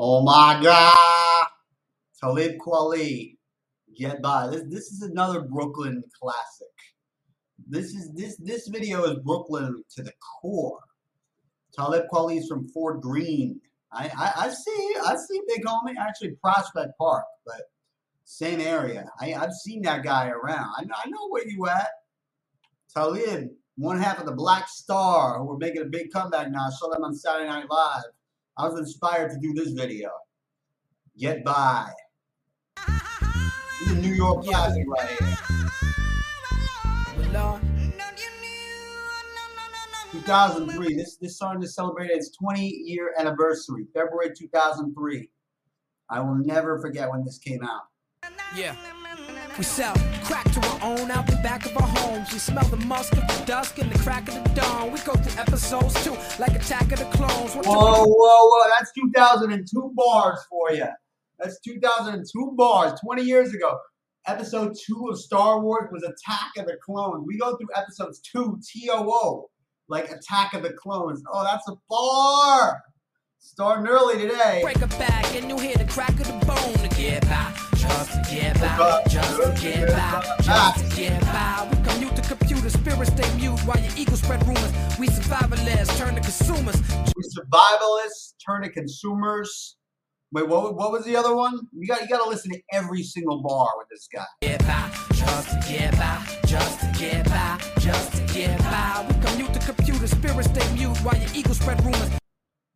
Oh my God. Talib Kweli. Get by. This this is another Brooklyn classic. This is this this video is Brooklyn to the core. Talib Kweli is from Fort Greene. I, I, I see I see Big Homie actually Prospect Park, but same area. I, I've seen that guy around. I know, I know where you at. Talib, one half of the Black Star, who are making a big comeback now. I saw them on Saturday Night Live. I was inspired to do this video. Get by. This is New York classic right here. 2003. This this song is celebrated its 20 year anniversary, February 2003. I will never forget when this came out. Yeah. We sell crack to our own out the back of our homes. We smell the musk of the dusk and the crack of the dawn. We go through episodes too, like Attack of the Clones. What Whoa, whoa, whoa. That's 2002 bars for you. That's 2002 bars, 20 years ago. Episode 2 of Star Wars was Attack of the Clones. We go through episodes 2, TOO, like Attack of the Clones. Oh, that's a bar. Starting early today. Break a back and you hear the crack of the bone to get by. Just to get by, just to get by, just to get by. We commute to computer, spirits stay mute while your ego spread rumors. We survivalists turn to consumers. We survivalists turn to consumers. Wait, what, what was the other one? You got you got to listen to every single bar with this guy. Get by, just to get by, just to get by, just to get by. We commute to computer, spirits stay mute while your ego spread rumors.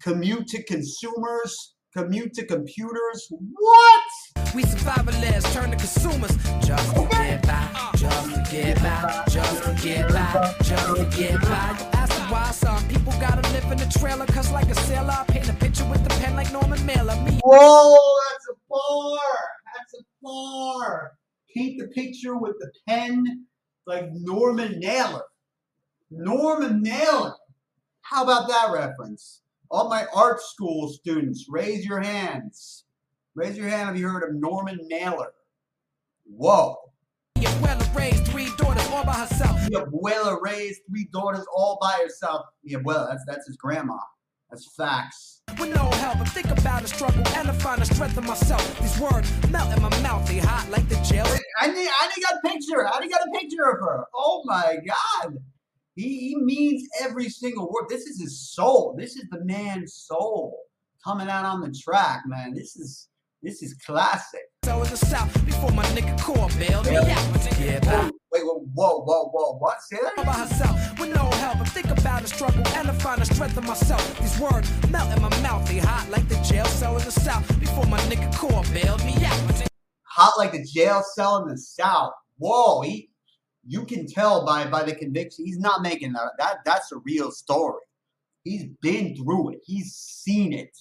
Commute to consumers, commute to computers. What? We survivalists turn to consumers. Just to get by, just to get by, just to get by, just to get by. Ask why some people gotta live in the trailer, cause like a sailor, I paint a picture with the pen like Norman Mailer. Me, Whoa, that's a bar. That's a bar. Paint the picture with the pen like Norman Mailer. Norman Mailer. How about that reference? All my art school students, raise your hands. Raise your hand if you heard of Norman Mailer. Whoa. your well raised three daughters all by herself. Mi abuela raised three daughters all by herself. Mi abuela, that's that's his grandma. That's facts. With no help, I think about the struggle and I find the strength in myself. These words melt in my mouth, they hot like the jail. I need I need got a picture. I need got a picture of her. Oh my god. He, he means every single word. This is his soul. This is the man's soul coming out on the track, man. This is this is classic. So in the south, before my nigga core bailed me out. Yeah, by Wait, whoa, whoa, whoa, whoa, what? Say that by herself with no help. I think about the struggle and I find the strength in myself. These words melt in my mouth, they hot like the jail cell in the south. Before my nigga core bailed me out. Hot like the jail cell in the south. Whoa, he you can tell by by the conviction. He's not making that. That that's a real story. He's been through it. He's seen it.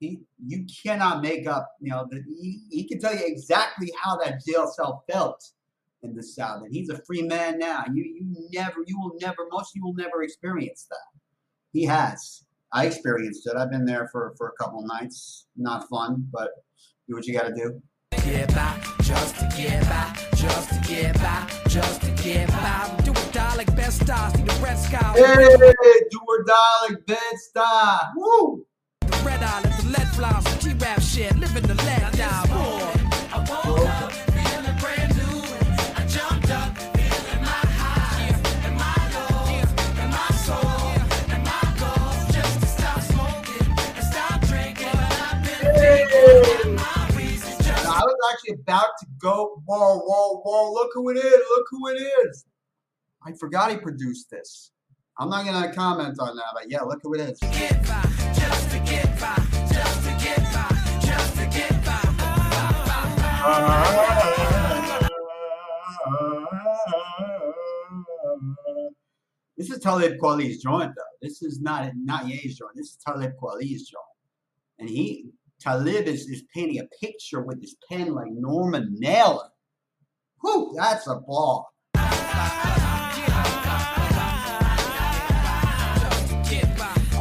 He, you cannot make up. You know, the, he, he can tell you exactly how that jail cell felt in the South, and he's a free man now. You you never, you will never, most of you will never experience that. He has. I experienced it. I've been there for for a couple nights. Not fun, but do what you got to do. Get by, just to get by, just to get by, just to get by. Do or die like Bed Stuy, see the red sky. Hey, do or die like Bed Stuy. Woo! The red eye, let the lead fly, some G-rap shit, living the lead die. I woke up feeling brand new. I jumped up feeling my high and my lows and my soul and my goals. Just to stop smoking and stop drinking. I've been thinking my reasons just I was actually about to go. Whoa, whoa, whoa! Look who it is! Look who it is! I forgot he produced this. I'm not gonna comment on that, but yeah, look who it is. This is Talib Kweli's joint, though. This is not not Ye's joint. This is Talib Kweli's joint, and he Talib is, is painting a picture with his pen like Norman Mailer. Whew, that's a ball.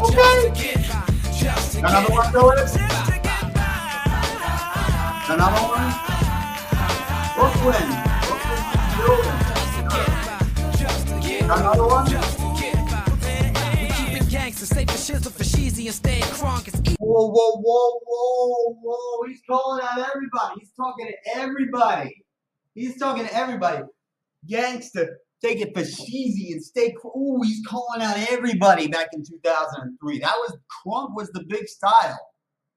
Okay. Another one, Philip? Another one? Brooklyn. Brooklyn. Another one? Gangsta, say for shizzle for sheezy and stay crunk. Whoa, whoa, whoa, whoa, whoa. He's calling out everybody. He's talking to everybody. He's talking to everybody. Gangster, take it for cheesy and stay. cr- Ooh, he's calling out everybody back in 2003. That was crunk was the big style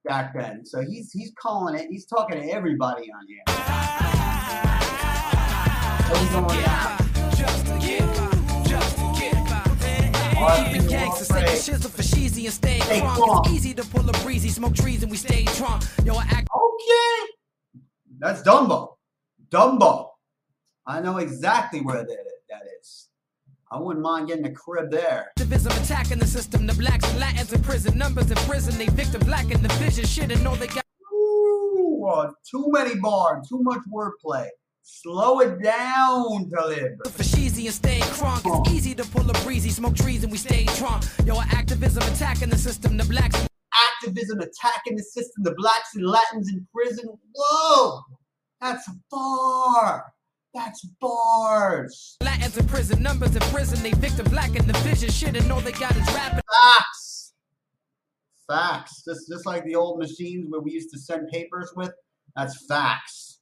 back then. So he's he's calling it. He's talking to everybody on here. Easy to pull a breezy, smoke trees and we stay drunk. Yo, act Okay. That's Dumbo. Dumbo. I know exactly where that that is. I wouldn't mind getting a crib there. Activism attacking the system. The blacks and Latins in prison. Numbers in prison. They victim black in the vision. Shit and know they got Ooh, uh, too many bars, too much wordplay. Slow it down, Talib. for sheezy and stay crunk. It's easy to pull a breezy, smoke trees and we stay drunk. Yo, activism attacking the system. The blacks Activism attacking the system, the blacks and Latins in prison. Whoa, that's a bar. That's bars. Latins in prison. Numbers in prison. They victim black in the vision. Shit and know they got is rapping. Facts. Facts. Just just like the old machines where we used to send papers with. That's facts.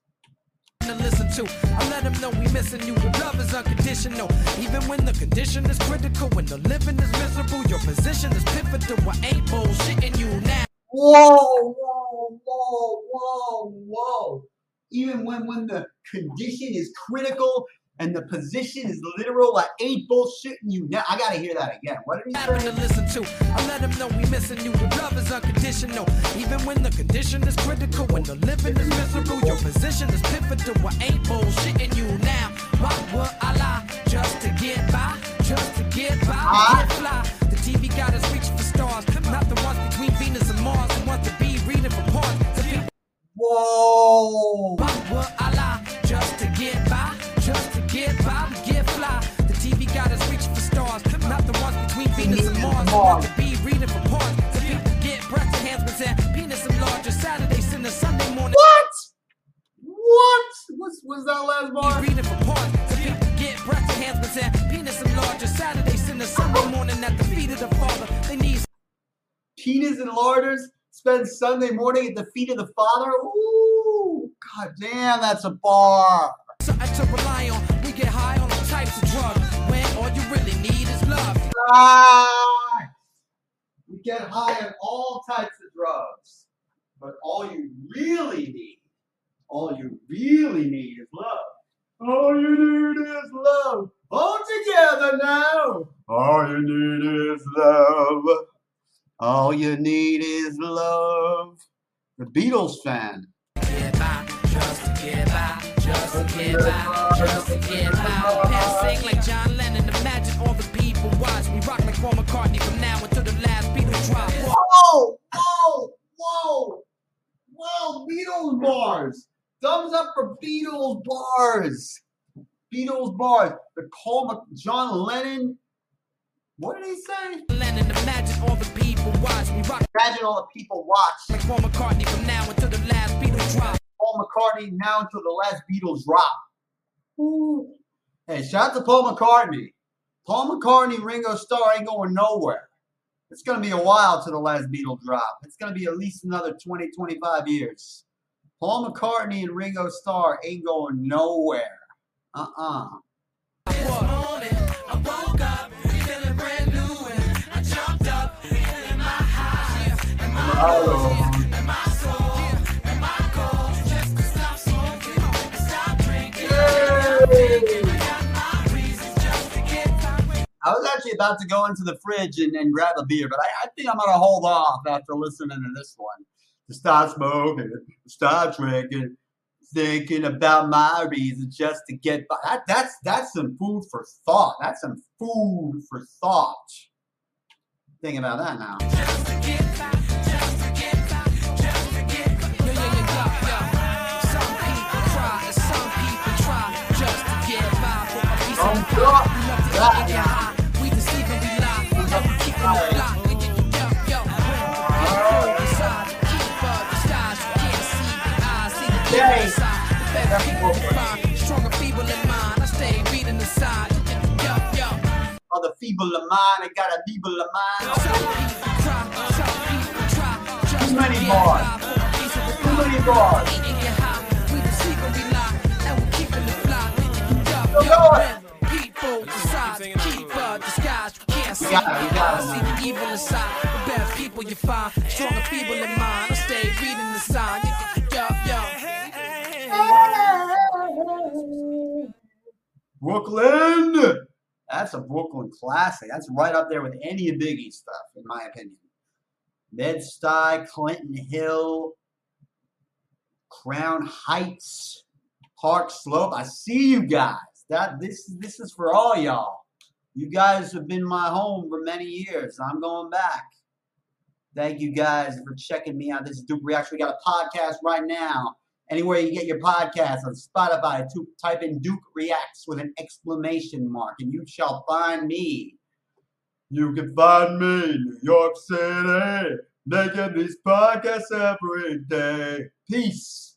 to listen to. I let them know we missing you. Love is unconditional. Even when the condition is critical, when the living is miserable, your position is pivotal. I ain't bullshitting you now. Whoa, whoa, whoa, whoa, whoa. Even when when the condition is critical and the position is literal, I ain't bullshitting you. Now I gotta hear that again. What did he Having say? to listen to. I let them know we missing you. The love is unconditional. Even when the condition is critical, when the living is miserable, your position is pivotal. I ain't bullshitting you now. Why would I lie? Just to get by, just to get by, Ah. Whoa. why would I lie? Just to get by, just to get by, we get fly. The TV got us reaching for stars, not the ones between Venus and Mars. Ones to be reading from parts. The people get breast enhancements and penis enlarger. Saturdays and the Sunday morning. What? What? What's was that last Be bar? reading from parts. The people get breast enhancements and penis enlarger. Saturdays and the Sunday morning at the feet of the Father. They need Penis and larders spend Sunday morning at the feet of the Father. Ooh, god damn, that's a bar. to rely on. We get high on all types of drugs when all you really need is love. Ah, we get high on all types of drugs, but all you really need, all you really need is love. All you need is love. All together now. All you need is love. All you need is love. The Beatles fan. Can't like John Lennon. Imagine all the people watch rock like Paul McCartney from now until the last Beatles drop. Whoa, whoa, whoa, whoa, Beatles bars. Thumbs up for Beatles bars. Beatles bars. The Paul John Lennon. What did he say? Imagine all the people watch me rock Imagine all the people watch like Paul McCartney from now until the last Beatles drop. Paul McCartney now until the last Beatles drop. Ooh. Hey, shout out to Paul McCartney. Paul McCartney, Ringo Starr ain't going nowhere. It's going to be a while to the last Beatles drop. It's going to be at least another 20, 25 years. Paul McCartney and Ringo Starr ain't going nowhere. Uh-uh. I was actually about to go into the fridge and, and grab a beer, but I, I think I'm going to hold off after listening to this one. To stop smoking, stop drinking, thinking about my reasons just to get by. That, that's, that's some food for thought. That's some food for thought. Think about that now. We. We we lie. We of mind. Too many bars. Too many bars. See the evil inside. The people you find, in mind. I stay reading the sign. Brooklyn. That's a Brooklyn classic. That's right up there with any of Biggie's stuff, in my opinion. Bed Stuy, Clinton Hill, Crown Heights, Park Slope. I see you guys. That this this is for all y'all. You guys have been my home for many years. I'm going back. Thank you guys for checking me out. This is Duke Reaction. We got a podcast right now. Anywhere you get your podcast on Spotify, type in Duke Reacts with an exclamation mark, and you shall find me. You can find me in New York City, making these podcasts every day. Peace.